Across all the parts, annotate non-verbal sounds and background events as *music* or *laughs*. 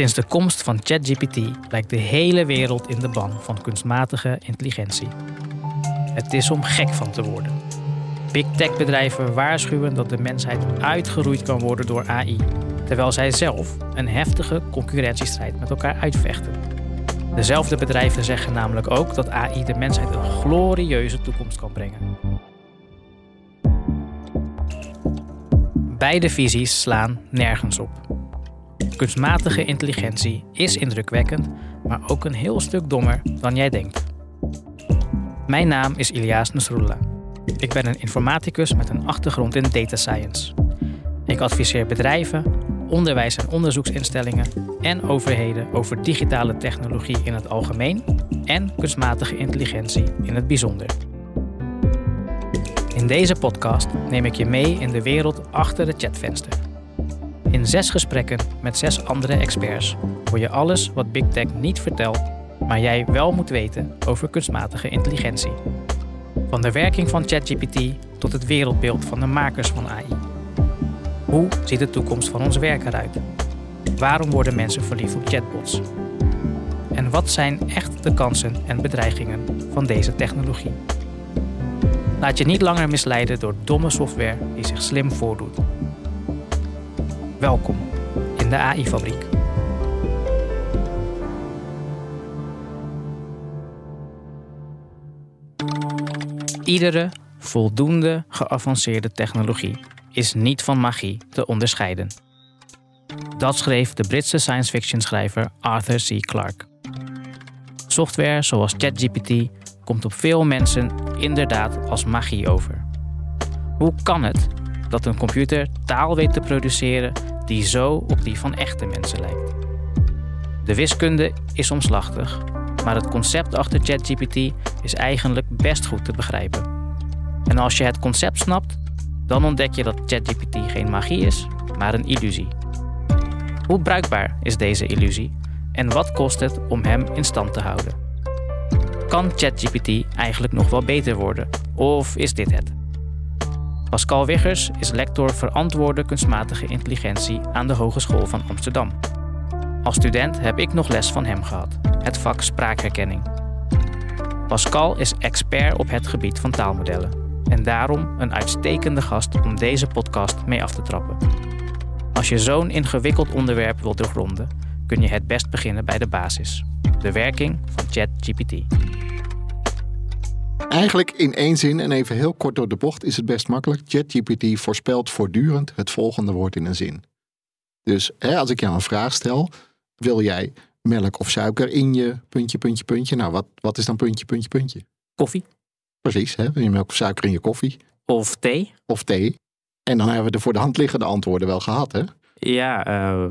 Sinds de komst van ChatGPT lijkt de hele wereld in de ban van kunstmatige intelligentie. Het is om gek van te worden. Big tech bedrijven waarschuwen dat de mensheid uitgeroeid kan worden door AI, terwijl zij zelf een heftige concurrentiestrijd met elkaar uitvechten. Dezelfde bedrijven zeggen namelijk ook dat AI de mensheid een glorieuze toekomst kan brengen. Beide visies slaan nergens op. Kunstmatige intelligentie is indrukwekkend, maar ook een heel stuk dommer dan jij denkt. Mijn naam is Ilias Nasrullah. Ik ben een informaticus met een achtergrond in data science. Ik adviseer bedrijven, onderwijs- en onderzoeksinstellingen en overheden over digitale technologie in het algemeen en kunstmatige intelligentie in het bijzonder. In deze podcast neem ik je mee in de wereld achter het chatvenster. In zes gesprekken met zes andere experts hoor je alles wat Big Tech niet vertelt, maar jij wel moet weten over kunstmatige intelligentie. Van de werking van ChatGPT tot het wereldbeeld van de makers van AI. Hoe ziet de toekomst van ons werk eruit? Waarom worden mensen verliefd op chatbots? En wat zijn echt de kansen en bedreigingen van deze technologie? Laat je niet langer misleiden door domme software die zich slim voordoet. Welkom in de AI-fabriek. Iedere voldoende geavanceerde technologie is niet van magie te onderscheiden. Dat schreef de Britse science fiction schrijver Arthur C. Clarke. Software zoals ChatGPT komt op veel mensen inderdaad als magie over. Hoe kan het dat een computer taal weet te produceren die zo op die van echte mensen lijkt? De wiskunde is omslachtig, maar het concept achter ChatGPT is eigenlijk best goed te begrijpen. En als je het concept snapt, dan ontdek je dat ChatGPT geen magie is, maar een illusie. Hoe bruikbaar is deze illusie en wat kost het om hem in stand te houden? Kan ChatGPT eigenlijk nog wel beter worden? Of is dit het? Pascal Wiggers is lector verantwoorde kunstmatige intelligentie aan de Hogeschool van Amsterdam. Als student heb ik nog les van hem gehad, het vak spraakherkenning. Pascal is expert op het gebied van taalmodellen en daarom een uitstekende gast om deze podcast mee af te trappen. Als je zo'n ingewikkeld onderwerp wilt doorgronden, kun je het best beginnen bij de basis: de werking van ChatGPT. Eigenlijk in één zin en even heel kort door de bocht is het best makkelijk. ChatGPT voorspelt voortdurend het volgende woord in een zin. Dus hè, als ik jou een vraag stel, wil jij melk of suiker in je puntje, puntje, puntje? Nou, wat, wat is dan puntje, puntje, puntje? Koffie Precies, hè? wil je melk of suiker in je koffie? of thee? Of thee? En dan hebben we de voor de hand liggende antwoorden wel gehad, hè? Ja, eh,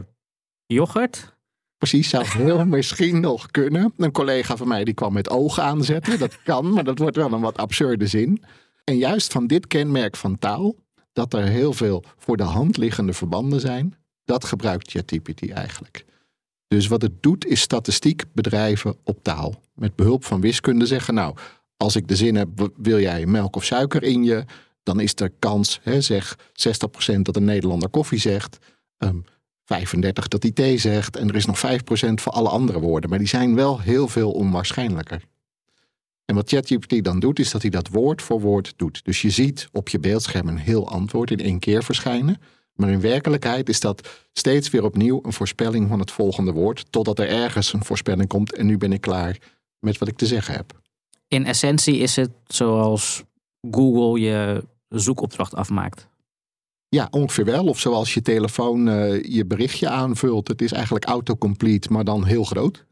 yoghurt? Precies, zou heel *laughs* misschien nog kunnen. Een collega van mij die kwam met ogen aanzetten. Dat kan, maar dat wordt wel een wat absurde zin. En juist van dit kenmerk van taal, dat er heel veel voor de hand liggende verbanden zijn, dat gebruikt ChatGPT eigenlijk. Dus wat het doet is statistiek bedrijven op taal. Met behulp van wiskunde zeggen, nou, als ik de zin heb, wil jij melk of suiker in je, dan is er kans, hè, zeg 60% dat een Nederlander koffie zegt. ehm, 35 dat hij thee zegt en er is nog 5% voor alle andere woorden. Maar die zijn wel heel veel onwaarschijnlijker. En wat ChatGPT dan doet, is dat hij dat woord voor woord doet. Dus je ziet op je beeldscherm een heel antwoord in één keer verschijnen. Maar in werkelijkheid is dat steeds weer opnieuw een voorspelling van het volgende woord. Totdat er ergens een voorspelling komt en nu ben ik klaar met wat ik te zeggen heb. In essentie is het zoals Google je zoekopdracht afmaakt. Ja, ongeveer wel. Of zoals je telefoon eh, je berichtje aanvult. Het is eigenlijk autocomplete, maar dan heel groot.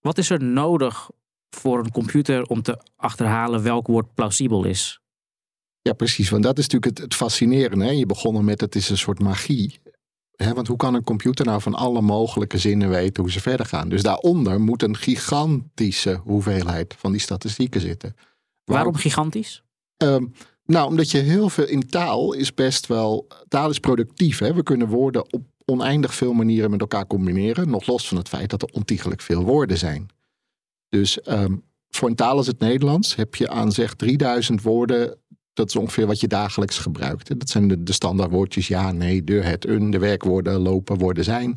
Wat is er nodig voor een computer om te achterhalen welk woord plausibel is? Ja, precies. Want dat is natuurlijk het, het fascinerende. Hè? Je begon er met het is een soort magie. Hè, want hoe kan een computer nou van alle mogelijke zinnen weten hoe ze verder gaan? Dus daaronder moet een gigantische hoeveelheid van die statistieken zitten. Waarom gigantisch? Ehm, nou, omdat je heel veel in taal is best wel. Taal is productief. Hè? We kunnen woorden op oneindig veel manieren met elkaar combineren. Nog los van het feit dat er ontiegelijk veel woorden zijn. Dus ehm, voor een taal als het Nederlands heb je aan zeg 3000 woorden. Dat is ongeveer wat je dagelijks gebruikt. Dat zijn de, de standaardwoordjes ja, nee, de, het, een, de werkwoorden, lopen, woorden, zijn.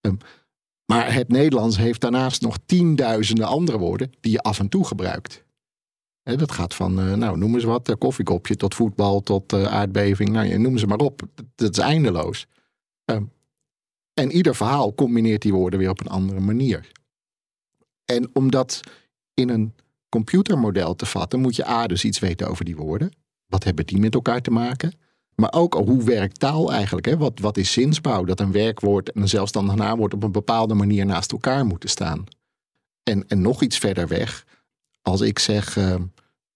Ehm, maar het Nederlands heeft daarnaast nog tienduizenden andere woorden die je af en toe gebruikt. Dat gaat van, uh, nou noem eens wat, uh, koffiekopje tot voetbal tot uh, aardbeving. Nou, noem ze maar op. Dat is eindeloos. Ehm, en ieder verhaal combineert die woorden weer op een andere manier. En om dat in een computermodel te vatten, moet je A dus iets weten over die woorden. Wat hebben die met elkaar te maken? Maar ook hoe werkt taal eigenlijk? Hè? Wat, wat is zinsbouw? Dat een werkwoord en een zelfstandig naamwoord op een bepaalde manier naast elkaar moeten staan. En, en nog iets verder weg, als ik zeg uh,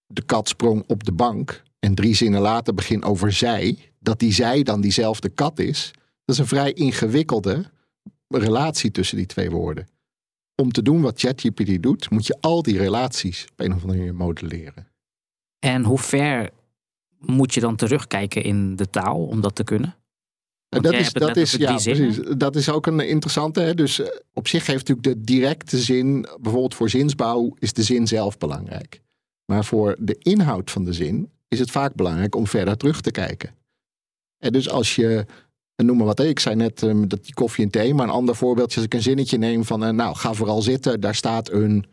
de kat sprong op de bank en drie zinnen later begin over zij, dat die zij dan diezelfde kat is, dat is een vrij ingewikkelde relatie tussen die twee woorden. Om te doen wat ChatGPT doet, moet je al die relaties op een of andere manier modelleren. En hoe ver moet je dan terugkijken in de taal om dat te kunnen? Dat is, dat, is, ja, precies. dat is ook een interessante. Hè? Dus uh, op zich heeft natuurlijk de directe zin, bijvoorbeeld voor zinsbouw, is de zin zelf belangrijk. Maar voor de inhoud van de zin is het vaak belangrijk om verder terug te kijken. En dus als je en noem maar wat. Ik zei net um, dat die koffie en thee. Maar een ander voorbeeldje. Als ik een zinnetje neem van. Uh, nou, ga vooral zitten. Daar staat een.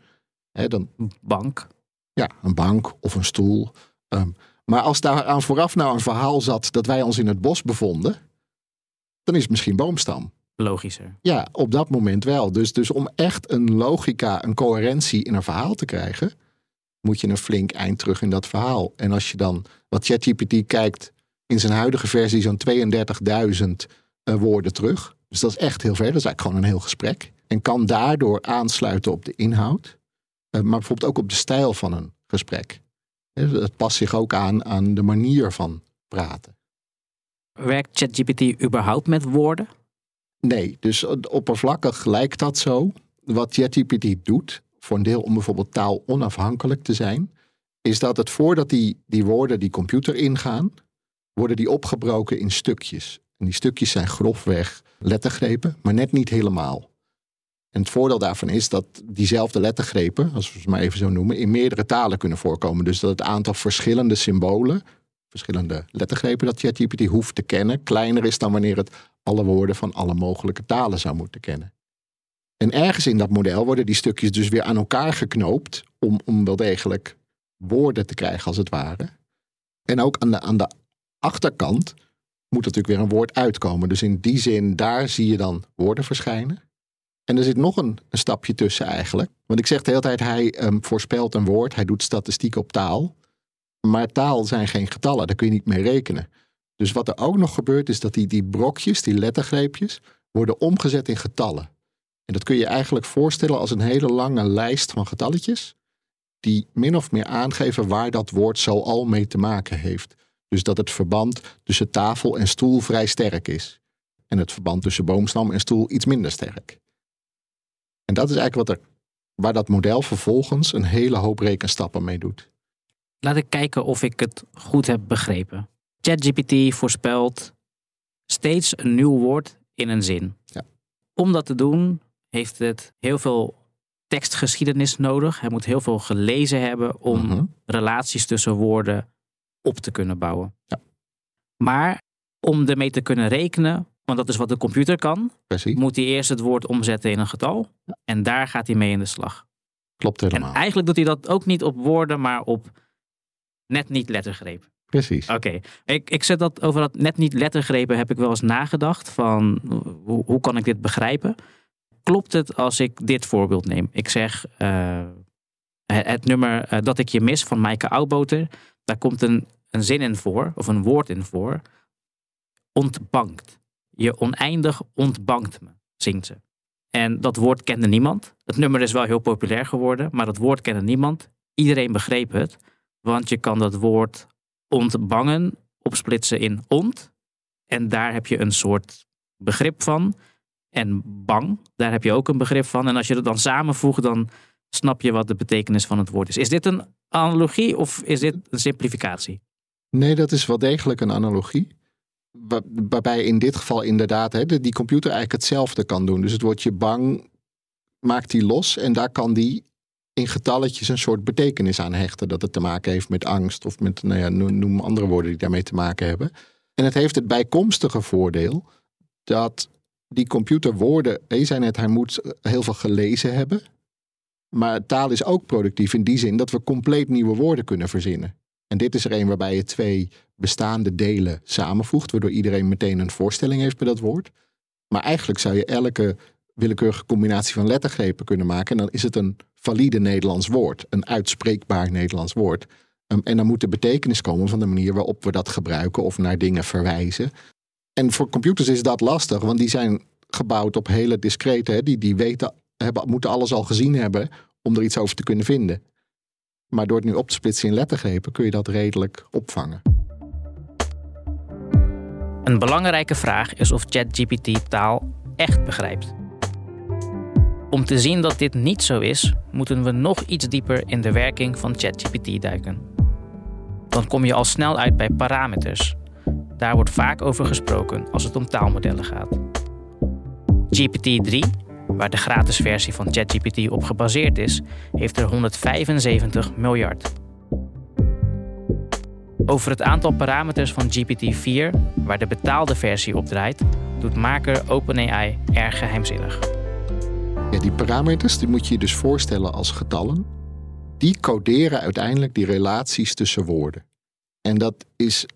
Hè, dan, bank. Ja, een bank of een stoel. Um, maar als daar aan vooraf nou een verhaal zat. dat wij ons in het bos bevonden. Dan is het misschien boomstam. Logischer. Ja, op dat moment wel. Dus, dus om echt een logica, een coherentie in een verhaal te krijgen. moet je een flink eind terug in dat verhaal. En als je dan wat ChatGPT kijkt in zijn huidige versie zo'n 32.000 uh, woorden terug. Dus dat is echt heel ver. Dat is eigenlijk gewoon een heel gesprek. En kan daardoor aansluiten op de inhoud. Uh, maar bijvoorbeeld ook op de stijl van een gesprek. Het past zich ook aan aan de manier van praten. Werkt ChatGPT überhaupt met woorden? Nee, dus oppervlakkig lijkt dat zo. Wat ChatGPT doet, voor een deel om bijvoorbeeld taal onafhankelijk te zijn, is dat het voordat die, die woorden die computer ingaan, worden die opgebroken in stukjes. En die stukjes zijn grofweg lettergrepen, maar net niet helemaal. En het voordeel daarvan is dat diezelfde lettergrepen, als we ze maar even zo noemen, in meerdere talen kunnen voorkomen. Dus dat het aantal verschillende symbolen, verschillende lettergrepen dat ChatGPT hoeft te kennen, kleiner is dan wanneer het alle woorden van alle mogelijke talen zou moeten kennen. En ergens in dat model worden die stukjes dus weer aan elkaar geknoopt om, om wel degelijk woorden te krijgen als het ware. En ook aan de, aan de achterkant moet natuurlijk weer een woord uitkomen. Dus in die zin, daar zie je dan woorden verschijnen. En er zit nog een, een stapje tussen eigenlijk. Want ik zeg de hele tijd, hij um, voorspelt een woord, hij doet statistiek op taal. Maar taal zijn geen getallen, daar kun je niet mee rekenen. Dus wat er ook nog gebeurt, is dat die, die brokjes, die lettergreepjes, worden omgezet in getallen. En dat kun je eigenlijk voorstellen als een hele lange lijst van getalletjes, die min of meer aangeven waar dat woord zo al mee te maken heeft. Dus dat het verband tussen tafel en stoel vrij sterk is. En het verband tussen boomstam en stoel iets minder sterk. En dat is eigenlijk wat er, waar dat model vervolgens een hele hoop rekenstappen mee doet. Laat ik kijken of ik het goed heb begrepen. ChatGPT voorspelt steeds een nieuw woord in een zin. Ja. Om dat te doen heeft het heel veel tekstgeschiedenis nodig. Hij moet heel veel gelezen hebben om Mhm. relaties tussen woorden op te kunnen bouwen. Ja. Maar om ermee te kunnen rekenen, want dat is wat de computer kan, Precies, moet hij eerst het woord omzetten in een getal. En daar gaat hij mee in de slag. klopt helemaal. En eigenlijk doet hij dat ook niet op woorden, maar op net niet lettergrepen. Precies. Oké, ik, ik zet dat over dat net niet lettergrepen heb ik wel eens nagedacht van hoe, hoe kan ik dit begrijpen? Klopt het als ik dit voorbeeld neem? Ik zeg eh, het, het nummer eh, Dat ik je mis van Maaike Oudboter. Daar komt een, een zin in voor, of een woord in voor. Ontbankt. Je oneindig ontbankt me, zingt ze. En dat woord kende niemand. Het nummer is wel heel populair geworden, maar dat woord kende niemand. Iedereen begreep het, want je kan dat woord ontbangen opsplitsen in ont. En daar heb je een soort begrip van. En bang, daar heb je ook een begrip van. En als je het dan samenvoegt, dan snap je wat de betekenis van het woord is. Is dit een analogie of is dit een simplificatie? Nee, dat is wel degelijk een analogie. waarbij in dit geval inderdaad hè, die computer eigenlijk hetzelfde kan doen. Dus het woordje bang maakt die los en daar kan die in getalletjes een soort betekenis aan hechten. Dat het te maken heeft met angst of met, nou ja, noem andere woorden die daarmee te maken hebben. En het heeft het bijkomstige voordeel dat die computer woorden, je zei net, hij moet heel veel gelezen hebben. Maar taal is ook productief in die zin dat we compleet nieuwe woorden kunnen verzinnen. En dit is er een waarbij je twee bestaande delen samenvoegt, waardoor iedereen meteen een voorstelling heeft bij dat woord. Maar eigenlijk zou je elke willekeurige combinatie van lettergrepen kunnen maken. En dan is het een valide Nederlands woord, een uitspreekbaar Nederlands woord. Ehm, en dan moet de betekenis komen van de manier waarop we dat gebruiken of naar dingen verwijzen. En voor computers is dat lastig, want die zijn gebouwd op hele discrete, die, die weten, hebben, moeten alles al gezien hebben om er iets over te kunnen vinden. Maar door het nu op te splitsen in lettergrepen kun je dat redelijk opvangen. Een belangrijke vraag is of ChatGPT taal echt begrijpt. Om te zien dat dit niet zo is, moeten we nog iets dieper in de werking van ChatGPT duiken. Dan kom je al snel uit bij parameters. Daar wordt vaak over gesproken als het om taalmodellen gaat. GPT-3, waar de gratis versie van ChatGPT op gebaseerd is, heeft er 175 miljard. Over het aantal parameters van GPT-4, waar de betaalde versie op draait, doet maker OpenAI erg geheimzinnig. Ja, die parameters die moet je je dus voorstellen als getallen. Die coderen uiteindelijk die relaties tussen woorden. En dat is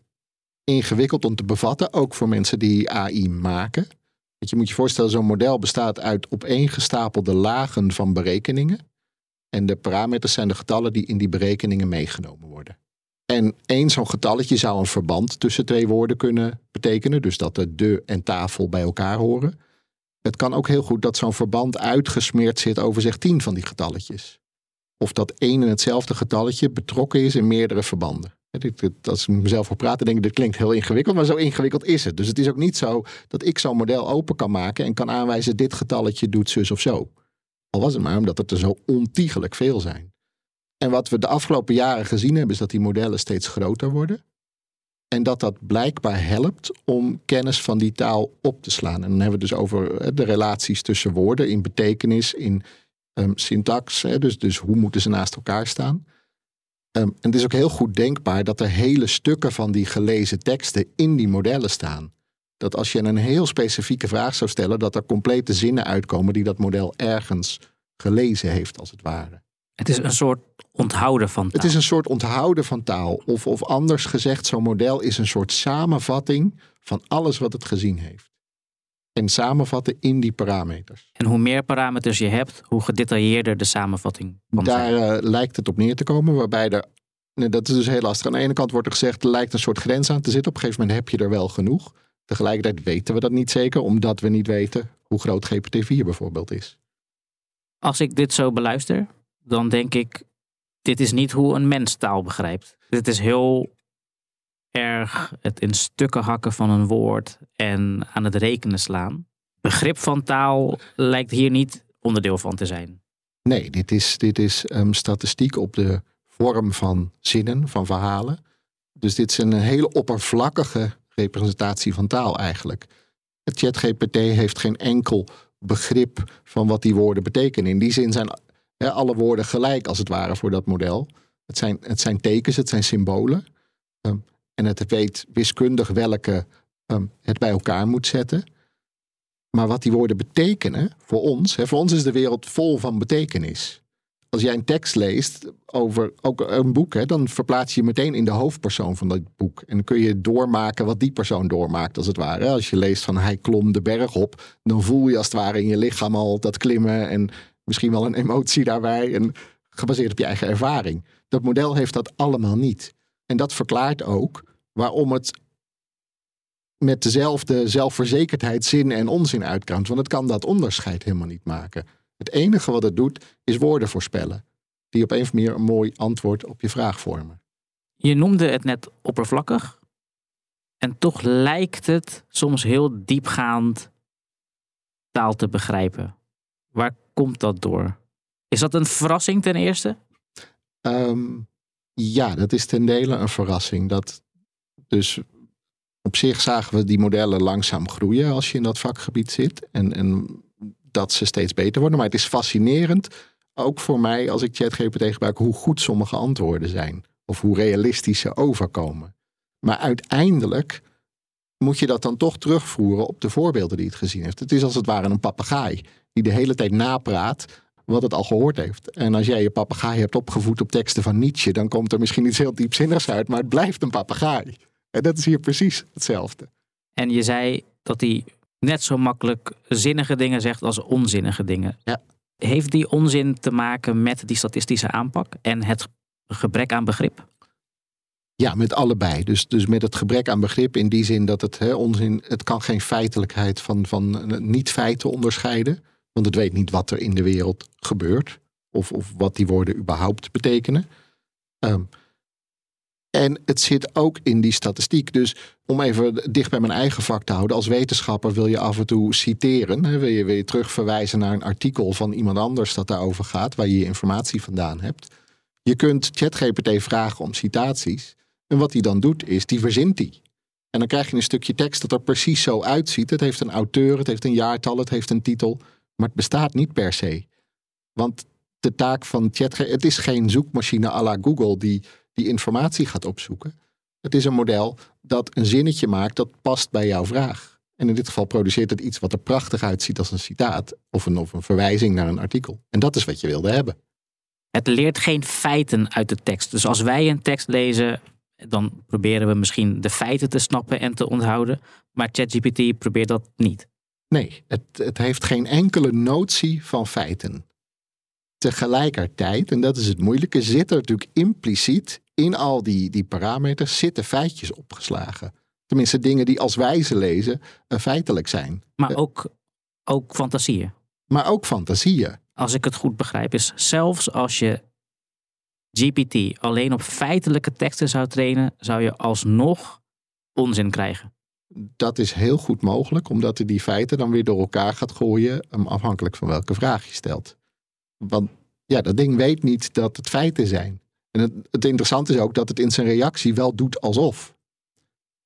ingewikkeld om te bevatten, ook voor mensen die AI maken. je moet je voorstellen, zo'n model bestaat uit opeengestapelde lagen van berekeningen. En de parameters zijn de getallen die in die berekeningen meegenomen worden. En één zo'n getalletje zou een verband tussen twee woorden kunnen betekenen. Dus dat de de en tafel bij elkaar horen. Het kan ook heel goed dat zo'n verband uitgesmeerd zit over zeg tien van die getalletjes. Of dat één en hetzelfde getalletje betrokken is in meerdere verbanden. Als ik mezelf voor praten, denk ik, dit klinkt heel ingewikkeld, maar zo ingewikkeld is het. Dus het is ook niet zo dat ik zo'n model open kan maken en kan aanwijzen, dit getalletje doet zus of zo. Al was het maar omdat het er zo ontiegelijk veel zijn. En wat we de afgelopen jaren gezien hebben, is dat die modellen steeds groter worden. En dat dat blijkbaar helpt om kennis van die taal op te slaan. En dan hebben we dus over eh, de relaties tussen woorden in betekenis, in um, syntax. Dus, dus hoe moeten ze naast elkaar staan. Um, en het is ook heel goed denkbaar dat er hele stukken van die gelezen teksten in die modellen staan. Dat als je een heel specifieke vraag zou stellen, dat er complete zinnen uitkomen die dat model ergens gelezen heeft, als het ware. Het is een soort onthouden van taal. Het is een soort onthouden van taal. Of, of anders gezegd, zo'n model is een soort samenvatting van alles wat het gezien heeft. En samenvatten in die parameters. En hoe meer parameters je hebt, hoe gedetailleerder de samenvatting Daar uh, lijkt het op neer te komen, waarbij er. Nee, dat is dus heel lastig. Aan de ene kant wordt er gezegd, er lijkt een soort grens aan te zitten. Op een gegeven moment heb je er wel genoeg. Tegelijkertijd weten we dat niet zeker, omdat we niet weten hoe groot GPT-4 bijvoorbeeld is. Als ik dit zo beluister, dan denk ik, dit is niet hoe een mens taal begrijpt. Dit is heel erg het in stukken hakken van een woord en aan het rekenen slaan. Begrip van taal lijkt hier niet onderdeel van te zijn. Nee, dit is, dit is um, statistiek op de vorm van zinnen, van verhalen. Dus dit is een hele oppervlakkige representatie van taal eigenlijk. Het ChatGPT heeft geen enkel begrip van wat die woorden betekenen. In die zin zijn alle woorden gelijk als het ware voor dat model. Het zijn, het zijn tekens, het zijn symbolen. Um, en het weet wiskundig welke um, het bij elkaar moet zetten. Maar wat die woorden betekenen voor ons, hè, voor ons is de wereld vol van betekenis. Als jij een tekst leest over ook een boek, hè, dan verplaats je je meteen in de hoofdpersoon van dat boek. En dan kun je doormaken wat die persoon doormaakt, als het ware. Als je leest van hij klom de berg op, dan voel je als het ware in je lichaam al dat klimmen en misschien wel een emotie daarbij. En gebaseerd op je eigen ervaring. Dat model heeft dat allemaal niet. En dat verklaart ook waarom het met dezelfde zelfverzekerdheid zin en onzin uitkraamt. Want het kan dat onderscheid helemaal niet maken. Het enige wat het doet is woorden voorspellen. Die op een of manier een mooi antwoord op je vraag vormen. Je noemde het net oppervlakkig. En toch lijkt het soms heel diepgaand taal te begrijpen. Waar komt dat door? Is dat een verrassing ten eerste? Ehm, ja, dat is ten dele een verrassing. Dat, dus op zich zagen we die modellen langzaam groeien als je in dat vakgebied zit. En, en dat ze steeds beter worden. Maar het is fascinerend, ook voor mij als ik ChatGPT gebruik, hoe goed sommige antwoorden zijn. Of hoe realistisch ze overkomen. Maar uiteindelijk moet je dat dan toch terugvoeren op de voorbeelden die het gezien heeft. Het is als het ware een papegaai die de hele tijd napraat wat het al gehoord heeft. En als jij je papegaai hebt opgevoed op teksten van Nietzsche, dan komt er misschien iets heel diepzinnigs uit, maar het blijft een papegaai. En dat is hier precies hetzelfde. En je zei dat hij net zo makkelijk zinnige dingen zegt als onzinnige dingen. Ja. Heeft die onzin te maken met die statistische aanpak en het gebrek aan begrip? Ja, met allebei. Dus, dus met het gebrek aan begrip in die zin dat het hè, onzin, het kan geen feitelijkheid van, van niet-feiten onderscheiden. Want het weet niet wat er in de wereld gebeurt. Of, of wat die woorden überhaupt betekenen. Ehm, en het zit ook in die statistiek. Dus om even dicht bij mijn eigen vak te houden. Als wetenschapper wil je af en toe citeren. Hè, wil, je, je terugverwijzen naar een artikel van iemand anders dat daarover gaat. Waar je je informatie vandaan hebt. Je kunt ChatGPT vragen om citaties. En wat hij dan doet is, die verzint hij. En dan krijg je een stukje tekst dat er precies zo uitziet. Het heeft een auteur, het heeft een jaartal, het heeft een titel. Maar het bestaat niet per se. Want de taak van ChatGPT, het is geen zoekmachine à la Google die die informatie gaat opzoeken. Het is een model dat een zinnetje maakt dat past bij jouw vraag. En in dit geval produceert het iets wat er prachtig uitziet als een citaat of een, of een verwijzing naar een artikel. En dat is wat je wilde hebben. Het leert geen feiten uit de tekst. Dus als wij een tekst lezen, dan proberen we misschien de feiten te snappen en te onthouden. Maar ChatGPT probeert dat niet. Nee, het, het heeft geen enkele notie van feiten. Tegelijkertijd, en dat is het moeilijke, zit er natuurlijk impliciet in al die, die parameters zitten feitjes opgeslagen. Tenminste, dingen die als wij ze lezen uh, feitelijk zijn. Maar ook, ook fantasieën. Maar ook fantasieën. Als ik het goed begrijp, is zelfs als je GPT alleen op feitelijke teksten zou trainen, zou je alsnog onzin krijgen. Dat is heel goed mogelijk, omdat hij die feiten dan weer door elkaar gaat gooien, afhankelijk van welke vraag je stelt. Want ja, dat ding weet niet dat het feiten zijn. En het, interessante is ook dat het in zijn reactie wel doet alsof.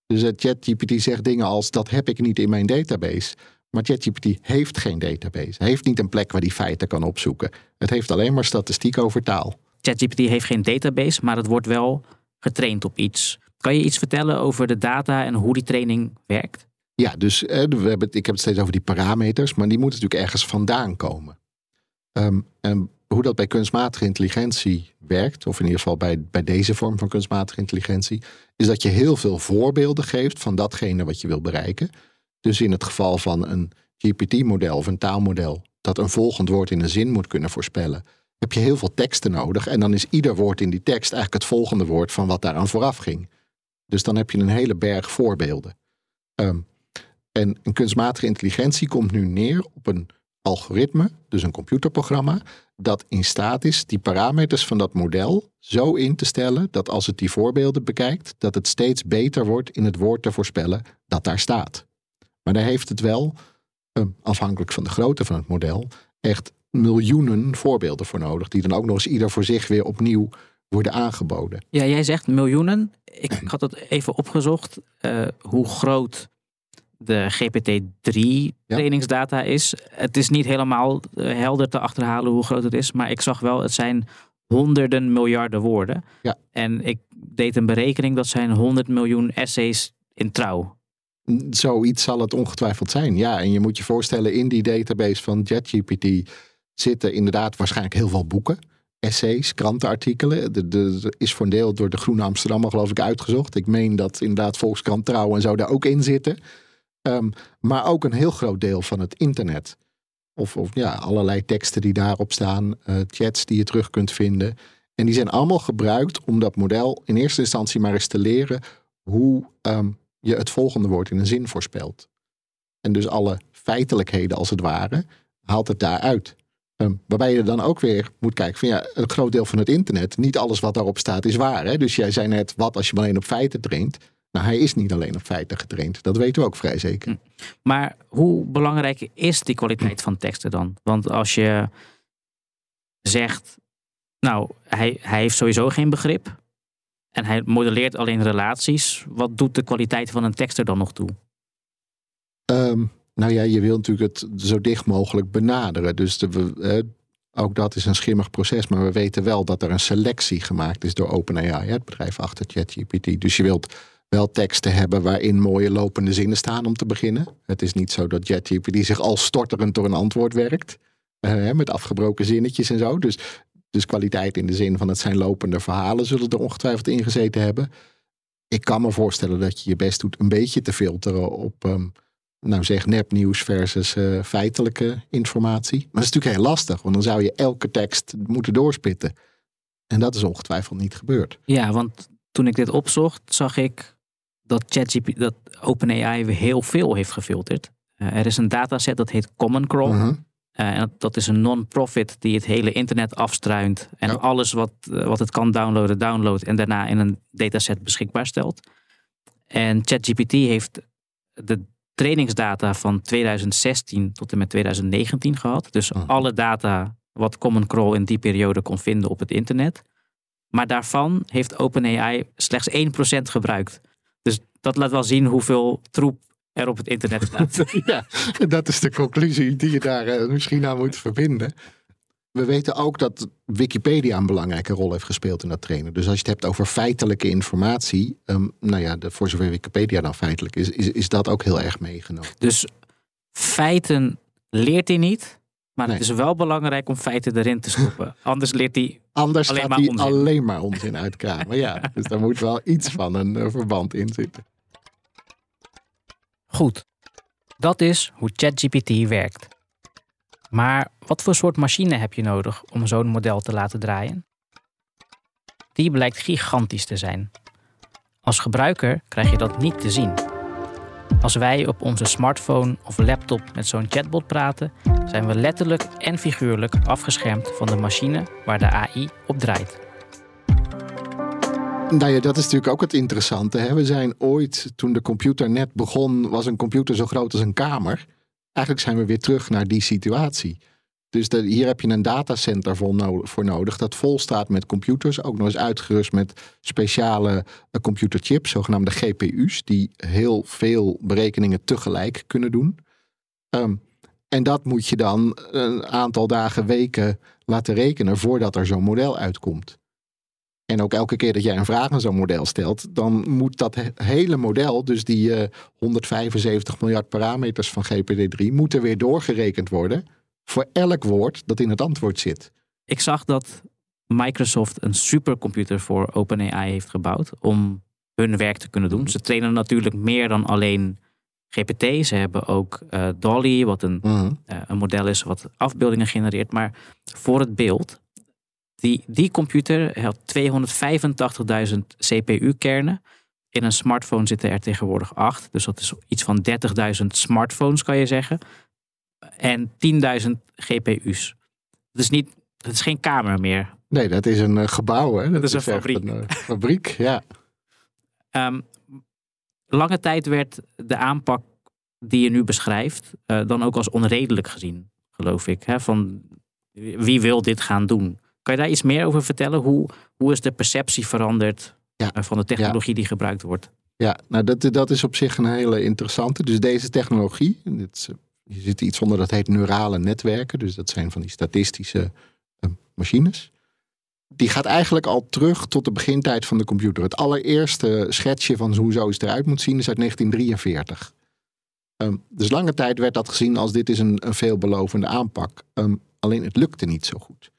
Dus het ChatGPT zegt dingen als: dat heb ik niet in mijn database. Maar ChatGPT heeft geen database. Heeft niet een plek waar die feiten kan opzoeken. Het heeft alleen maar statistiek over taal. ChatGPT heeft geen database, maar het wordt wel getraind op iets. Kan je iets vertellen over de data en hoe die training werkt? Ja, dus we hebben ik heb het steeds over die parameters, maar die moeten natuurlijk ergens vandaan komen. Um, en hoe dat bij kunstmatige intelligentie werkt, of in ieder geval bij, bij deze vorm van kunstmatige intelligentie, is dat je heel veel voorbeelden geeft van datgene wat je wil bereiken. Dus in het geval van een GPT-model of een taalmodel dat een volgend woord in een zin moet kunnen voorspellen, heb je heel veel teksten nodig. En dan is ieder woord in die tekst eigenlijk het volgende woord van wat daaraan vooraf ging. Dus dan heb je een hele berg voorbeelden. Ehm, en een kunstmatige intelligentie komt nu neer op een algoritme, dus een computerprogramma, dat in staat is die parameters van dat model zo in te stellen dat als het die voorbeelden bekijkt, dat het steeds beter wordt in het woord te voorspellen dat daar staat. Maar daar heeft het wel, ehm, afhankelijk van de grootte van het model, echt miljoenen voorbeelden voor nodig, die dan ook nog eens ieder voor zich weer opnieuw worden aangeboden. Ja, jij zegt miljoenen. Ik *clears throat* had het even opgezocht. Uh, hoe groot de GPT-3 trainingsdata is. Het is niet helemaal eh, helder te achterhalen hoe groot het is, maar ik zag wel, het zijn honderden miljarden woorden. Ja. En ik deed een berekening, dat zijn 100 miljoen essays in trouw. Zoiets zal het ongetwijfeld zijn, ja. En je moet je voorstellen, in die database van JetGPT zitten inderdaad waarschijnlijk heel veel boeken essays, krantenartikelen. Er is voor een deel door de Groene Amsterdammer geloof ik uitgezocht. Ik meen dat inderdaad Volkskrant Trouw en zo daar ook in zitten. Ehm, maar ook een heel groot deel van het internet. Of, of ja, allerlei teksten die daarop staan, uh, chats die je terug kunt vinden. En die zijn allemaal gebruikt om dat model in eerste instantie maar eens te leren hoe um, je het volgende woord in een zin voorspelt. En dus alle feitelijkheden als het ware haalt het daaruit. Um, waarbij je dan ook weer moet kijken van ja, een groot deel van het internet, niet alles wat daarop staat is waar. Hè? Dus jij zei net, wat als je maar alleen op feiten traint. Nou, hij is niet alleen op feiten getraind. Dat weten we ook vrij zeker. Maar hoe belangrijk is die kwaliteit van teksten dan? Want als je zegt, nou, hij, hij heeft sowieso geen begrip. En hij modelleert alleen relaties. Wat doet de kwaliteit van een tekst er dan nog toe? Ehm, nou ja, je wil natuurlijk het zo dicht mogelijk benaderen. Dus de, we- ook dat is een schimmig proces. Maar we weten wel dat er een selectie gemaakt is door OpenAI, het bedrijf achter ChatGPT. Dus je wilt wel teksten hebben waarin mooie lopende zinnen staan om te beginnen. Het is niet zo dat ChatGPT zich al storterend door een antwoord werkt. eh, met afgebroken zinnetjes en zo. Dus, dus kwaliteit in de zin van het zijn lopende verhalen zullen er ongetwijfeld ingezeten hebben. Ik kan me voorstellen dat je je best doet een beetje te filteren op ehm, nou zeg nepnieuws versus eh, feitelijke informatie. Maar dat is natuurlijk heel lastig, want dan zou je elke tekst moeten doorspitten. En dat is ongetwijfeld niet gebeurd. Ja, want toen ik dit opzocht, zag ik dat ChatGPT, dat OpenAI heel veel heeft gefilterd. Eh, er is een dataset dat heet Common Crawl. Mhm. Eh, en dat, dat is een non-profit die het hele internet afstruint. En Ja. alles wat, wat het kan downloaden, downloadt. En daarna in een dataset beschikbaar stelt. En ChatGPT heeft de trainingsdata van 2016 tot en met 2019 gehad. Dus Mhm. alle data wat Common Crawl in die periode kon vinden op het internet. Maar daarvan heeft OpenAI slechts 1% gebruikt. Dus dat laat wel zien hoeveel troep er op het internet staat. *laughs* ja, dat is de conclusie die je daar eh, misschien aan moet verbinden. We weten ook dat Wikipedia een belangrijke rol heeft gespeeld in dat trainen. Dus als je het hebt over feitelijke informatie, ehm, nou ja, de, voor zover Wikipedia dan feitelijk is, is, is dat ook heel erg meegenomen. Dus feiten leert hij niet. Maar Nee. het is wel belangrijk om feiten erin te stoppen. *laughs* Anders leert hij. Anders Alleen gaat maar hij onzin. alleen maar onzin uitkramen. ja, *laughs* dus daar moet wel iets van een eh, verband in zitten. Goed. Dat is hoe ChatGPT werkt. Maar wat voor soort machine heb je nodig om zo'n model te laten draaien? Die blijkt gigantisch te zijn. Als gebruiker krijg je dat niet te zien. Als wij op onze smartphone of laptop met zo'n chatbot praten, zijn we letterlijk en figuurlijk afgeschermd van de machine waar de AI op draait. Nou ja, dat is natuurlijk ook het interessante. Hè? We zijn ooit, toen de computer net begon, was een computer zo groot als een kamer. Eigenlijk zijn we weer terug naar die situatie. Dus de- hier heb je een datacenter voor, voor nodig dat vol staat met computers. Ook nog eens uitgerust met speciale eh, computerchips, zogenaamde GPU's, die heel veel berekeningen tegelijk kunnen doen. Ehm, en dat moet je dan een aantal dagen, weken laten rekenen voordat er zo'n model uitkomt. En ook elke keer dat jij een vraag aan zo'n model stelt, dan moet dat he- hele model, dus die eh, 175 miljard parameters van GPT-3, moeten weer doorgerekend worden voor elk woord dat in het antwoord zit. Ik zag dat Microsoft een supercomputer voor OpenAI heeft gebouwd om hun werk te kunnen doen. Ze trainen natuurlijk meer dan alleen GPT. Ze hebben ook eh, Dolly, wat een, Mhm. eh, een model is wat afbeeldingen genereert. Maar voor het beeld, die, die computer had 285.000 CPU-kernen. In een smartphone zitten er tegenwoordig acht. Dus dat is iets van 30.000 smartphones, kan je zeggen. En 10.000 GPU's. Het is, niet, het is geen kamer meer. Nee, dat is een eh, gebouw. Hè? Dat, is een fabriek. Een, eh, fabriek, *laughs* ja. Ehm, lange tijd werd de aanpak die je nu beschrijft eh, dan ook als onredelijk gezien, geloof ik. Hè? Van wie wil dit gaan doen? Kan je daar iets meer over vertellen? Hoe, hoe is de perceptie veranderd Ja. eh, van de technologie die gebruikt wordt? Ja, nou dat, dat is op zich een hele interessante. Dus deze technologie, dit is, eh, je zit iets onder dat heet neurale netwerken. Dus dat zijn van die statistische eh, machines. Die gaat eigenlijk al terug tot de begintijd van de computer. Het allereerste schetsje van hoe zoiets eruit moet zien is uit 1943. Ehm, dus lange tijd werd dat gezien als dit is een, een veelbelovende aanpak. Ehm, alleen het lukte niet zo goed.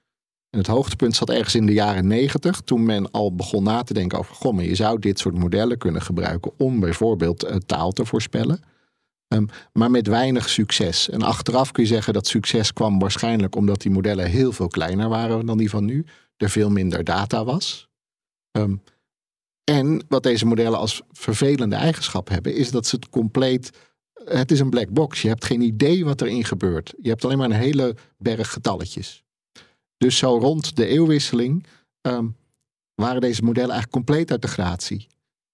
En het hoogtepunt zat ergens in de jaren negentig, toen men al begon na te denken over, goh, maar je zou dit soort modellen kunnen gebruiken om bijvoorbeeld eh, taal te voorspellen. Ehm, maar met weinig succes. En achteraf kun je zeggen dat succes kwam waarschijnlijk omdat die modellen heel veel kleiner waren dan die van nu. Er veel minder data was. Ehm, en wat deze modellen als vervelende eigenschap hebben, is dat ze het compleet. Het is een black box. Je hebt geen idee wat erin gebeurt. Je hebt alleen maar een hele berg getalletjes. Dus zo rond de eeuwwisseling ehm, waren deze modellen eigenlijk compleet uit de gratie.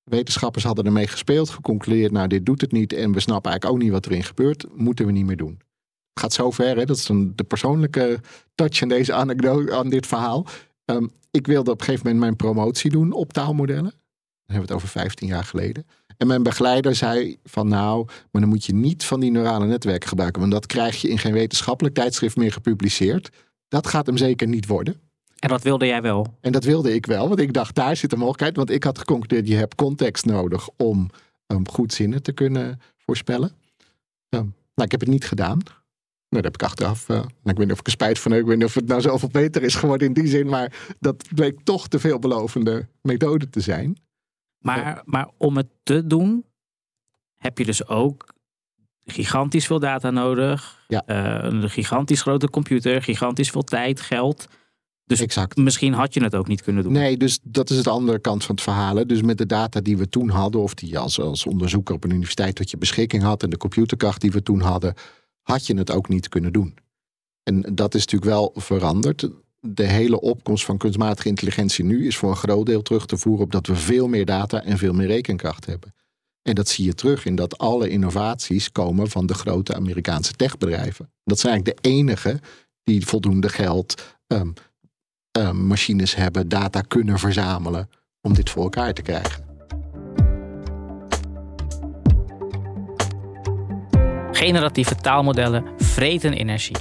Wetenschappers hadden ermee gespeeld, geconcludeerd, nou dit doet het niet en we snappen eigenlijk ook niet wat erin gebeurt, moeten we niet meer doen. Het gaat zo ver, hè? dat is een, de persoonlijke touch aan deze anekdote, aan dit verhaal. Ehm, ik wilde op een gegeven moment mijn promotie doen op taalmodellen. Dan hebben we het over 15 jaar geleden. En mijn begeleider zei van nou, maar dan moet je niet van die neurale netwerken gebruiken. Want dat krijg je in geen wetenschappelijk tijdschrift meer gepubliceerd. Dat gaat hem zeker niet worden. En dat wilde jij wel? En dat wilde ik wel, want ik dacht daar zit een mogelijkheid. Want ik had geconcludeerd, je hebt context nodig om um, goed zinnen te kunnen voorspellen. Um, nou, ik heb het niet gedaan. Nou, dat heb ik achteraf. Uh, nou, ik weet niet of ik er spijt van heb. Ik weet niet of het nou zoveel beter is geworden in die zin. Maar dat bleek toch te veelbelovende methode te zijn. Maar, maar om het te doen, heb je dus ook gigantisch veel data nodig. Ja. Uh, een gigantisch grote computer, gigantisch veel tijd, geld. Dus exact. misschien had je het ook niet kunnen doen. Nee, dus dat is de andere kant van het verhaal. Dus met de data die we toen hadden, of die als, als onderzoeker op een universiteit tot je beschikking had, en de computerkracht die we toen hadden, had je het ook niet kunnen doen. En dat is natuurlijk wel veranderd. De hele opkomst van kunstmatige intelligentie nu is voor een groot deel terug te voeren op dat we veel meer data en veel meer rekenkracht hebben. En dat zie je terug in dat alle innovaties komen van de grote Amerikaanse techbedrijven. Dat zijn eigenlijk de enige die voldoende geld, um, um, machines hebben, data kunnen verzamelen om dit voor elkaar te krijgen. Generatieve taalmodellen vreten energie.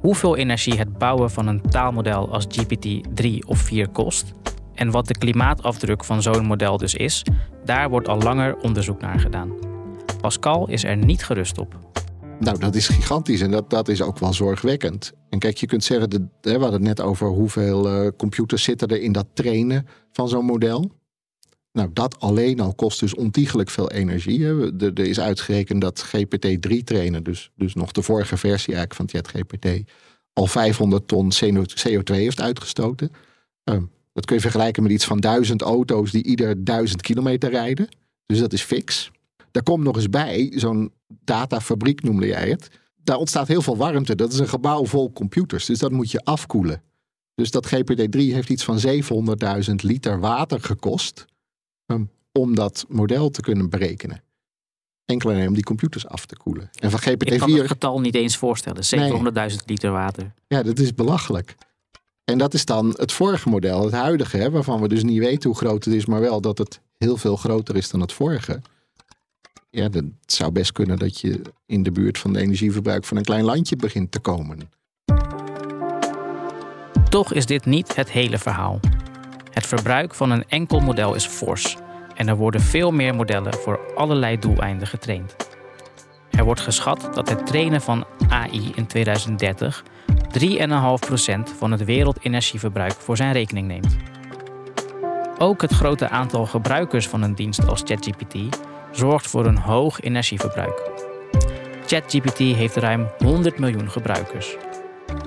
Hoeveel energie het bouwen van een taalmodel als GPT-3 of 4 kost en wat de klimaatafdruk van zo'n model dus is, daar wordt al langer onderzoek naar gedaan. Pascal is er niet gerust op. Nou, dat is gigantisch en dat, dat is ook wel zorgwekkend. En kijk, je kunt zeggen, de, we hadden het net over hoeveel uh, computers zitten er in dat trainen van zo'n model. Nou, dat alleen al kost dus ontiegelijk veel energie. Er, is uitgerekend dat GPT-3 trainen, dus, dus nog de vorige versie eigenlijk van ChatGPT, al 500 ton CO2 heeft uitgestoten. Uh, dat kun je vergelijken met iets van duizend auto's die ieder duizend kilometer rijden. Dus dat is fix. Daar komt nog eens bij, zo'n datafabriek noemde jij het. Daar ontstaat heel veel warmte. Dat is een gebouw vol computers. Dus dat moet je afkoelen. Dus dat GPT-3 heeft iets van 700.000 liter water gekost. Um, om dat model te kunnen berekenen. Enkel alleen om die computers af te koelen. En van GPT-4. Ik kan het getal niet eens voorstellen. 700.000 liter water. Ja, dat is belachelijk. En dat is dan het vorige model, het huidige, waarvan we dus niet weten hoe groot het is, maar wel dat het heel veel groter is dan het vorige. Ja, het zou best kunnen dat je in de buurt van de energieverbruik van een klein landje begint te komen. Toch is dit niet het hele verhaal. Het verbruik van een enkel model is fors en er worden veel meer modellen voor allerlei doeleinden getraind. Er wordt geschat dat het trainen van AI in 2030 3,5% van het wereldenergieverbruik voor zijn rekening neemt. Ook het grote aantal gebruikers van een dienst als ChatGPT zorgt voor een hoog energieverbruik. ChatGPT heeft ruim 100 miljoen gebruikers.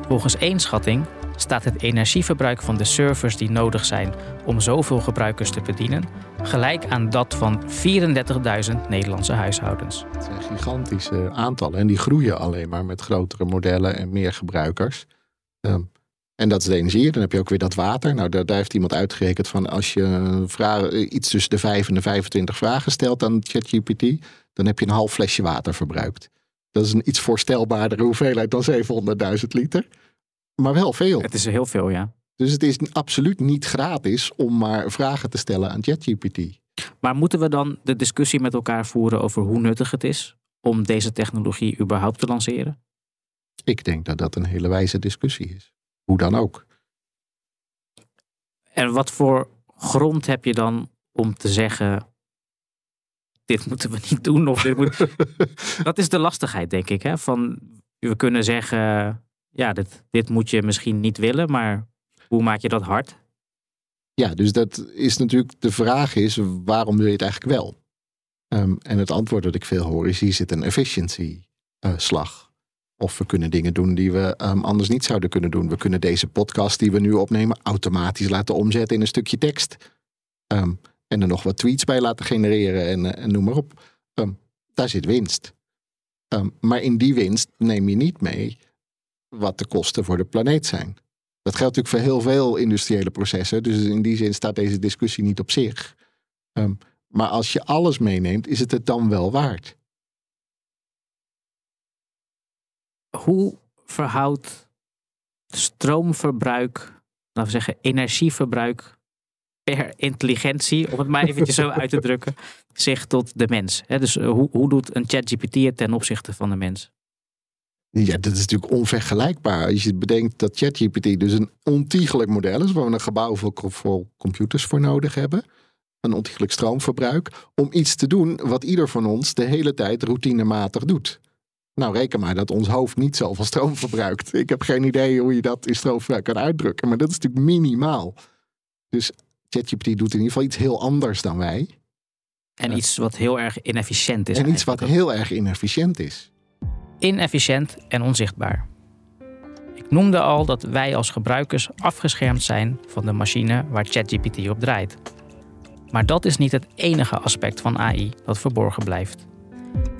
Volgens één schatting staat het energieverbruik van de servers die nodig zijn om zoveel gebruikers te bedienen gelijk aan dat van 34.000 Nederlandse huishoudens. Het zijn gigantische aantallen en die groeien alleen maar met grotere modellen en meer gebruikers. Um, en dat is de energie. Dan heb je ook weer dat water. Nou, daar, heeft iemand uitgerekend van als je vragen, iets tussen de 5 en de 25 vragen stelt aan ChatGPT, dan heb je een half flesje water verbruikt. Dat is een iets voorstelbaardere hoeveelheid dan 700.000 liter. Maar wel veel. Het is heel veel, ja. Dus het is absoluut niet gratis om maar vragen te stellen aan ChatGPT. Maar moeten we dan de discussie met elkaar voeren over hoe nuttig het is om deze technologie überhaupt te lanceren? Ik denk dat dat een hele wijze discussie is. Hoe dan ook. En wat voor grond heb je dan om te zeggen: dit moeten we *laughs* niet doen? Of dit moet... *laughs* dat is de lastigheid, denk ik. Hè? Van, we kunnen zeggen: ja, dit, dit moet je misschien niet willen, maar hoe maak je dat hard? Ja, dus dat is natuurlijk de vraag is, waarom wil je het eigenlijk wel? Um, en het antwoord dat ik veel hoor is, hier zit een efficiency uh, slag. Of we kunnen dingen doen die we um, anders niet zouden kunnen doen. We kunnen deze podcast die we nu opnemen automatisch laten omzetten in een stukje tekst. Um, en er nog wat tweets bij laten genereren en, uh, en noem maar op. daar zit winst. maar in die winst neem je niet mee wat de kosten voor de planeet zijn. Dat geldt natuurlijk voor heel veel industriële processen. Dus in die zin staat deze discussie niet op zich. Ehm, maar als je alles meeneemt, is het het dan wel waard? Hoe verhoudt stroomverbruik, laten we zeggen energieverbruik per intelligentie, om het maar eventjes zo uit te drukken, *laughs* zich tot de mens? dus eh, hoe, hoe doet een ChatGPT het ten opzichte van de mens? Ja, dat is natuurlijk onvergelijkbaar. Als je bedenkt dat ChatGPT dus een ontiegelijk model is, waar we een gebouw vol computers voor nodig hebben. Een ontiegelijk stroomverbruik. Om iets te doen wat ieder van ons de hele tijd routinematig doet. Nou, reken maar dat ons hoofd niet zoveel stroom verbruikt. Ik heb geen idee hoe je dat in stroomverbruik kan uitdrukken. Maar dat is natuurlijk minimaal. Dus ChatGPT doet in ieder geval iets heel anders dan wij. En iets wat heel erg inefficiënt is. En iets wat heel erg inefficiënt is inefficiënt en onzichtbaar. Ik noemde al dat wij als gebruikers afgeschermd zijn van de machine waar ChatGPT op draait. Maar dat is niet het enige aspect van AI dat verborgen blijft.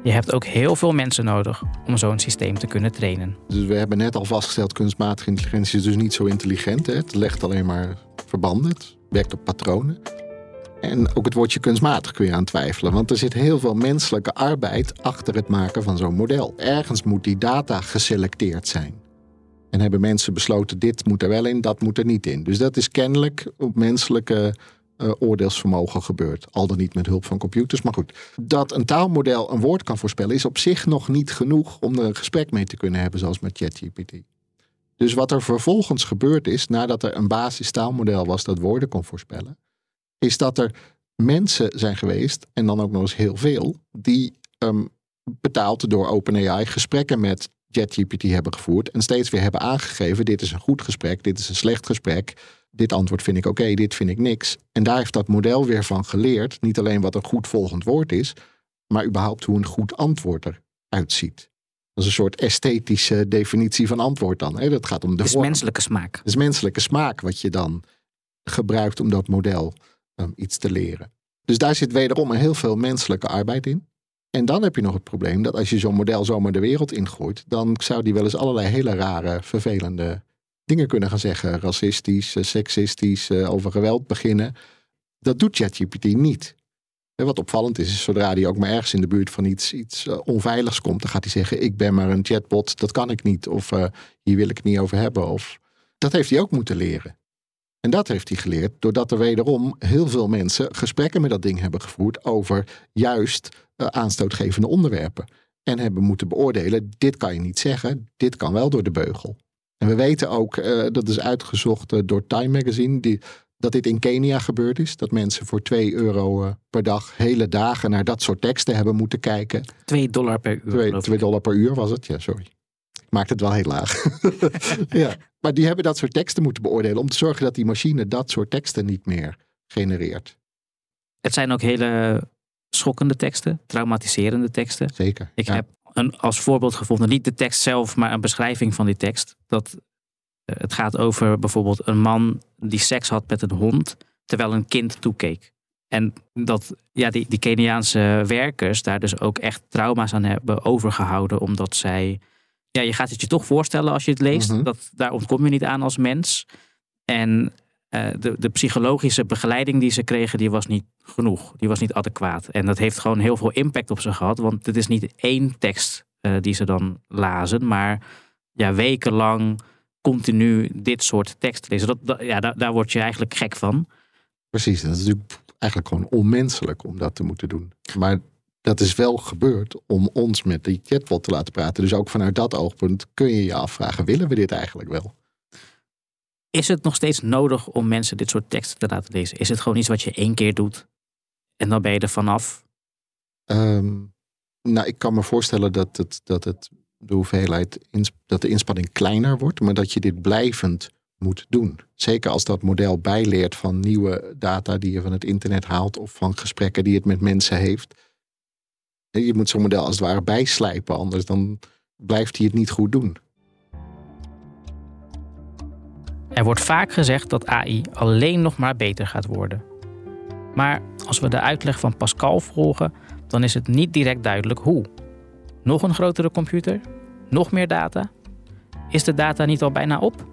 Je hebt ook heel veel mensen nodig om zo'n systeem te kunnen trainen. Dus we hebben net al vastgesteld, kunstmatige intelligentie is dus niet zo intelligent. Hè? Het legt alleen maar verbanden, het werkt op patronen. En ook het woordje kunstmatig kun je aan twijfelen. Want er zit heel veel menselijke arbeid achter het maken van zo'n model. Ergens moet die data geselecteerd zijn. En hebben mensen besloten, dit moet er wel in, dat moet er niet in. Dus dat is kennelijk op menselijke uh, oordeelsvermogen gebeurd. Al dan niet met hulp van computers, maar goed. Dat een taalmodel een woord kan voorspellen is op zich nog niet genoeg om er een gesprek mee te kunnen hebben, zoals met ChatGPT. Dus wat er vervolgens gebeurd is, nadat er een basistaalmodel was dat woorden kon voorspellen, is dat er mensen zijn geweest, en dan ook nog eens heel veel, die um, betaald door OpenAI gesprekken met ChatGPT hebben gevoerd en steeds weer hebben aangegeven: dit is een goed gesprek, dit is een slecht gesprek, dit antwoord vind ik oké, dit vind ik niks. En daar heeft dat model weer van geleerd, niet alleen wat een goed volgend woord is, maar überhaupt hoe een goed antwoord eruit ziet. Dat is een soort esthetische definitie van antwoord dan. Hè? Dat gaat om de. Het is menselijke smaak. Het is menselijke smaak wat je dan gebruikt om dat model iets te leren. Dus daar zit wederom heel veel menselijke arbeid in. En dan heb je nog het probleem dat als je zo'n model zomaar de wereld ingooit, dan zou die wel eens allerlei hele rare, vervelende dingen kunnen gaan zeggen. Racistisch, eh, seksistisch, eh, over geweld beginnen. Dat doet ChatGPT niet. En wat opvallend is, is zodra hij ook maar ergens in de buurt van iets, iets eh, onveiligs komt, dan gaat hij zeggen: Ik ben maar een chatbot, dat kan ik niet. Of hier wil ik het niet over hebben. Of dat heeft hij ook moeten leren. En dat heeft hij geleerd doordat er wederom heel veel mensen gesprekken met dat ding hebben gevoerd over juist uh, aanstootgevende onderwerpen. En hebben moeten beoordelen, dit kan je niet zeggen, dit kan wel door de beugel. En we weten ook, uh, dat is uitgezocht uh, door Time Magazine, die, dat dit in Kenia gebeurd is. Dat mensen voor 2 euro per dag hele dagen naar dat soort teksten hebben moeten kijken. 2 dollar per uur. 2 dollar per uur was het, ja, sorry maakt het wel heel laag. *laughs* ja. Maar die hebben dat soort teksten moeten beoordelen om te zorgen dat die machine dat soort teksten niet meer genereert. Het zijn ook hele schokkende teksten, traumatiserende teksten. Zeker. Ik heb een, als voorbeeld gevonden, niet de tekst zelf, maar een beschrijving van die tekst. Dat, uh, het gaat over bijvoorbeeld een man die seks had met een hond terwijl een kind toekeek. En dat ja, die, die Keniaanse werkers daar dus ook echt trauma's aan hebben overgehouden, omdat zij ja, je gaat het je toch voorstellen als je het leest. Mhm. dat, daar ontkom je niet aan als mens. En uh, de, de psychologische begeleiding die ze kregen, die was niet genoeg. Die was niet adequaat. En dat heeft gewoon heel veel impact op ze gehad. Want het is niet één tekst uh, die ze dan lazen, maar ja, wekenlang continu dit soort tekst lezen. Dat, ja, daar, daar word je eigenlijk gek van. Precies, dat is natuurlijk eigenlijk gewoon onmenselijk om dat te moeten doen. Maar dat is wel gebeurd om ons met die chatbot te laten praten. Dus ook vanuit dat oogpunt kun je je afvragen: willen we dit eigenlijk wel? Is het nog steeds nodig om mensen dit soort teksten te laten lezen? Is het gewoon iets wat je één keer doet en dan ben je er vanaf? Um, nou, ik kan me voorstellen dat, het, dat het, de hoeveelheid, dat de inspanning kleiner wordt, maar dat je dit blijvend moet doen. Zeker als dat model bijleert van nieuwe data die je van het internet haalt of van gesprekken die het met mensen heeft je moet zo'n model als het ware bijslijpen, anders dan blijft hij het niet goed doen. Er wordt vaak gezegd dat AI alleen nog maar beter gaat worden. Maar als we de uitleg van Pascal volgen, dan is het niet direct duidelijk hoe. Nog een grotere computer? Nog meer data? Is de data niet al bijna op?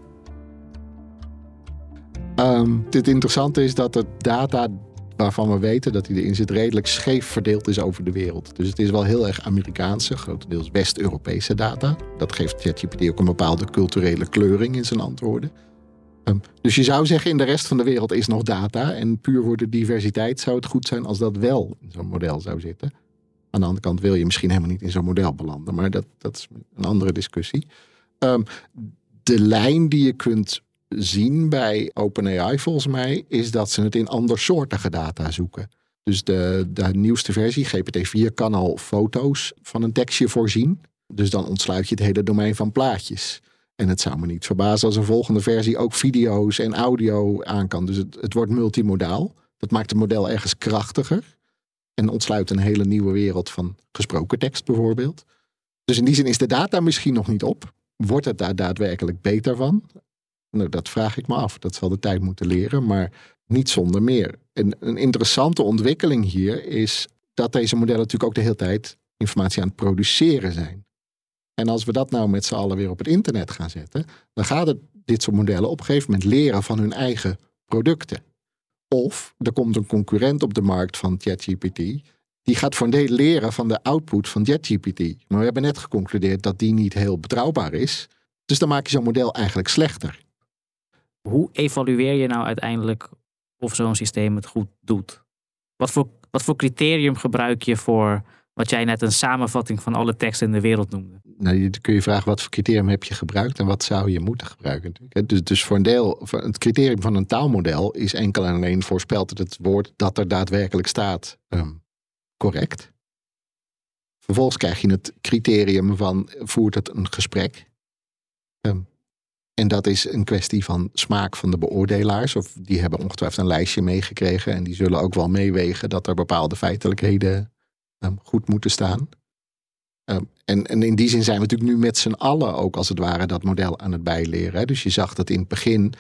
Um, het interessante is dat de data waarvan we weten dat hij erin zit redelijk scheef verdeeld is over de wereld. Dus het is wel heel erg Amerikaanse, grotendeels West-Europese data. Dat geeft ChatGPT ook een bepaalde culturele kleuring in zijn antwoorden. Ehm, dus je zou zeggen, in de rest van de wereld is nog data. En puur voor de diversiteit zou het goed zijn als dat wel in zo'n model zou zitten. Aan de andere kant wil je misschien helemaal niet in zo'n model belanden. Maar dat, dat is een andere discussie. Ehm, de lijn die je kunt zien bij OpenAI volgens mij, is dat ze het in andersoortige data zoeken. Dus de, de nieuwste versie, GPT-4, kan al foto's van een tekstje voorzien. Dus dan ontsluit je het hele domein van plaatjes. En het zou me niet verbazen als een volgende versie ook video's en audio aan kan. Dus het, het wordt multimodaal. Dat maakt het model ergens krachtiger. En ontsluit een hele nieuwe wereld van gesproken tekst bijvoorbeeld. Dus in die zin is de data misschien nog niet op. Wordt het daar daadwerkelijk beter van? Nou, dat vraag ik me af. Dat zal de tijd moeten leren, maar niet zonder meer. En een interessante ontwikkeling hier is dat deze modellen natuurlijk ook de hele tijd informatie aan het produceren zijn. En als we dat nou met z'n allen weer op het internet gaan zetten, dan gaat dit soort modellen op een gegeven moment leren van hun eigen producten. Of er komt een concurrent op de markt van ChatGPT, die gaat voor een deel leren van de output van ChatGPT. Maar we hebben net geconcludeerd dat die niet heel betrouwbaar is. Dus dan maak je zo'n model eigenlijk slechter. Hoe evalueer je nou uiteindelijk of zo'n systeem het goed doet? Wat voor, wat voor criterium gebruik je voor wat jij net een samenvatting van alle teksten in de wereld noemde? Nou, kun je vragen wat voor criterium heb je gebruikt en wat zou je moeten gebruiken. Dus, dus voor een deel, het criterium van een taalmodel is enkel en alleen voorspelt dat het woord dat er daadwerkelijk staat ehm, correct. Vervolgens krijg je het criterium van voert het een gesprek. Um, en dat is een kwestie van smaak van de beoordelaars. Of die hebben ongetwijfeld een lijstje meegekregen. En die zullen ook wel meewegen dat er bepaalde feitelijkheden um, goed moeten staan. Um, en, en, in die zin zijn we natuurlijk nu met z'n allen ook als het ware dat model aan het bijleren. Dus je zag dat in het begin,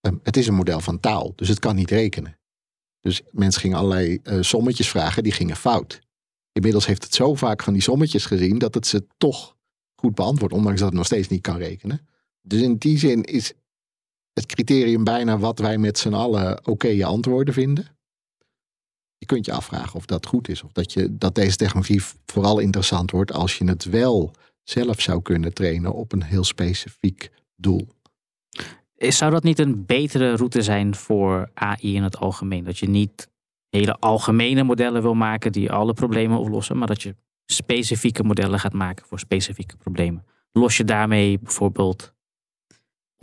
um, het is een model van taal. Dus het kan niet rekenen. Dus mensen gingen allerlei uh, sommetjes vragen, die gingen fout. Inmiddels heeft het zo vaak van die sommetjes gezien dat het ze toch goed beantwoordt. Ondanks dat het nog steeds niet kan rekenen. Dus in die zin is het criterium bijna wat wij met z'n allen oké antwoorden vinden. Je kunt je afvragen of dat goed is. Of dat, je, dat deze technologie vooral interessant wordt als je het wel zelf zou kunnen trainen op een heel specifiek doel. Zou dat niet een betere route zijn voor AI in het algemeen? Dat je niet hele algemene modellen wil maken die alle problemen oplossen, maar dat je specifieke modellen gaat maken voor specifieke problemen. Los je daarmee bijvoorbeeld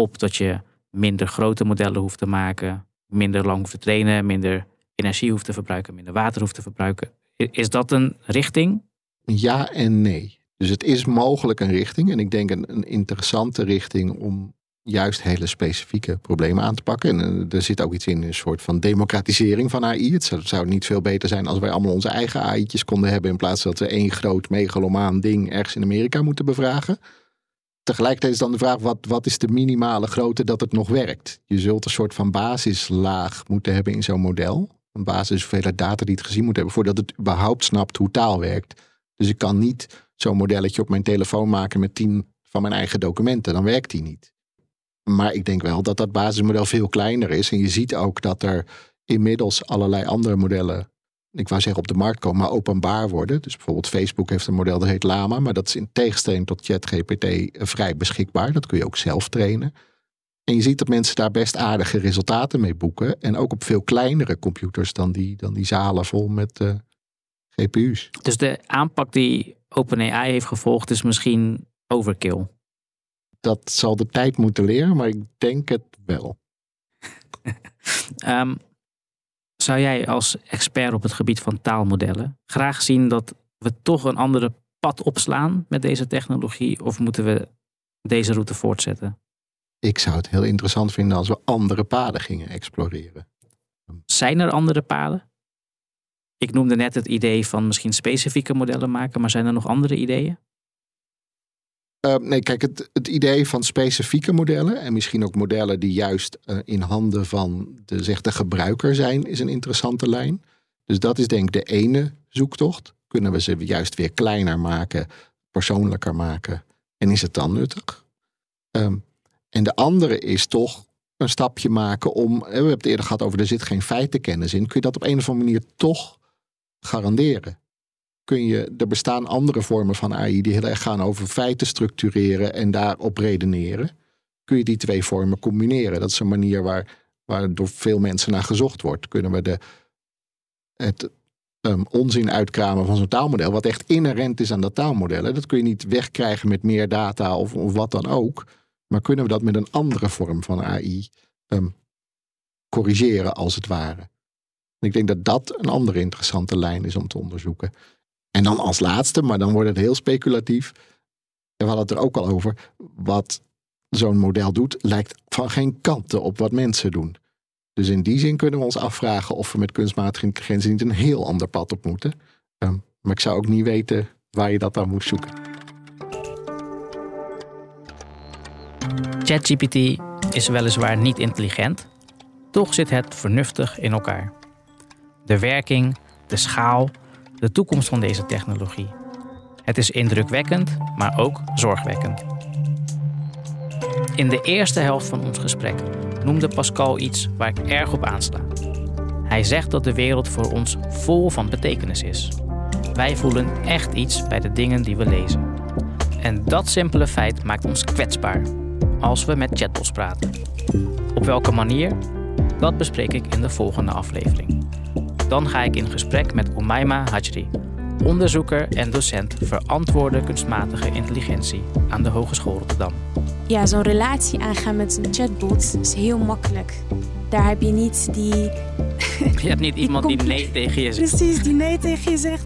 op dat je minder grote modellen hoeft te maken, minder lang hoeft te trainen, minder energie hoeft te verbruiken, minder water hoeft te verbruiken. Is dat een richting? Ja en nee. Dus het is mogelijk een richting. En ik denk een, interessante richting om juist hele specifieke problemen aan te pakken. En eh, er zit ook iets in, een soort van democratisering van AI. Het zou, zou, niet veel beter zijn als wij allemaal onze eigen AI'tjes konden hebben... in plaats dat we één groot megalomaan ding ergens in Amerika moeten bevragen tegelijkertijd is dan de vraag, wat, wat is de minimale grootte dat het nog werkt? Je zult een soort van basislaag moeten hebben in zo'n model. Een basis hoeveelheid data die het gezien moet hebben, voordat het überhaupt snapt hoe taal werkt. Dus ik kan niet zo'n modelletje op mijn telefoon maken met tien van mijn eigen documenten. Dan werkt die niet. Maar ik denk wel dat dat basismodel veel kleiner is. En je ziet ook dat er inmiddels allerlei andere modellen ik wou zeggen op de markt komen, maar openbaar worden. Dus bijvoorbeeld Facebook heeft een model dat heet Lama, maar dat is in tegenstelling tot ChatGPT eh, vrij beschikbaar. Dat kun je ook zelf trainen. En je ziet dat mensen daar best aardige resultaten mee boeken. En ook op veel kleinere computers dan die, dan die zalen vol met uh, GPU's. Dus de aanpak die OpenAI heeft gevolgd is misschien overkill? Dat zal de tijd moeten leren, maar ik denk het wel. um, *laughs* zou jij als expert op het gebied van taalmodellen graag zien dat we toch een andere pad opslaan met deze technologie? Of moeten we deze route voortzetten? Ik zou het heel interessant vinden als we andere paden gingen exploreren. Zijn er andere paden? Ik noemde net het idee van misschien specifieke modellen maken, maar zijn er nog andere ideeën? Ehm, nee, kijk, het, het, idee van specifieke modellen en misschien ook modellen die juist uh, in handen van de, zeg, de gebruiker zijn, is een interessante lijn. Dus dat is denk ik de ene zoektocht. Kunnen we ze juist weer kleiner maken, persoonlijker maken en is het dan nuttig? Um, en de andere is toch een stapje maken om. We hebben het eerder gehad over er zit geen feitenkennis in. Kun je dat op een of andere manier toch garanderen? Kun je, er bestaan andere vormen van AI die heel erg gaan over feiten structureren en daarop redeneren. Kun je die twee vormen combineren? Dat is een manier waar, waar door veel mensen naar gezocht wordt. Kunnen we de, het um, onzin uitkramen van zo'n taalmodel, wat echt inherent is aan dat taalmodel. Dat kun je niet wegkrijgen met meer data of, of wat dan ook. Maar kunnen we dat met een andere vorm van AI um, corrigeren, als het ware? Ik denk dat dat een andere interessante lijn is om te onderzoeken. En dan als laatste, maar dan wordt het heel speculatief. We hadden het er ook al over. Wat zo'n model doet, lijkt van geen kanten op wat mensen doen. Dus in die zin kunnen we ons afvragen of we met kunstmatige intelligentie niet een heel ander pad op moeten. Um, maar ik zou ook niet weten waar je dat dan moest zoeken. ChatGPT is weliswaar niet intelligent, toch zit het vernuftig in elkaar. De werking, de schaal, de toekomst van deze technologie. Het is indrukwekkend, maar ook zorgwekkend. In de eerste helft van ons gesprek noemde Pascal iets waar ik erg op aansla. Hij zegt dat de wereld voor ons vol van betekenis is. Wij voelen echt iets bij de dingen die we lezen. En dat simpele feit maakt ons kwetsbaar als we met chatbots praten. Op welke manier? Dat bespreek ik in de volgende aflevering. Dan ga ik in gesprek met Umayma Hajri, onderzoeker en docent verantwoorde kunstmatige intelligentie aan de Hogeschool Rotterdam. Ja, zo'n relatie aangaan met een chatbot is heel makkelijk. Daar heb je niet die. Je hebt niet *laughs* iemand die nee tegen je zegt. Precies, die nee tegen je zegt.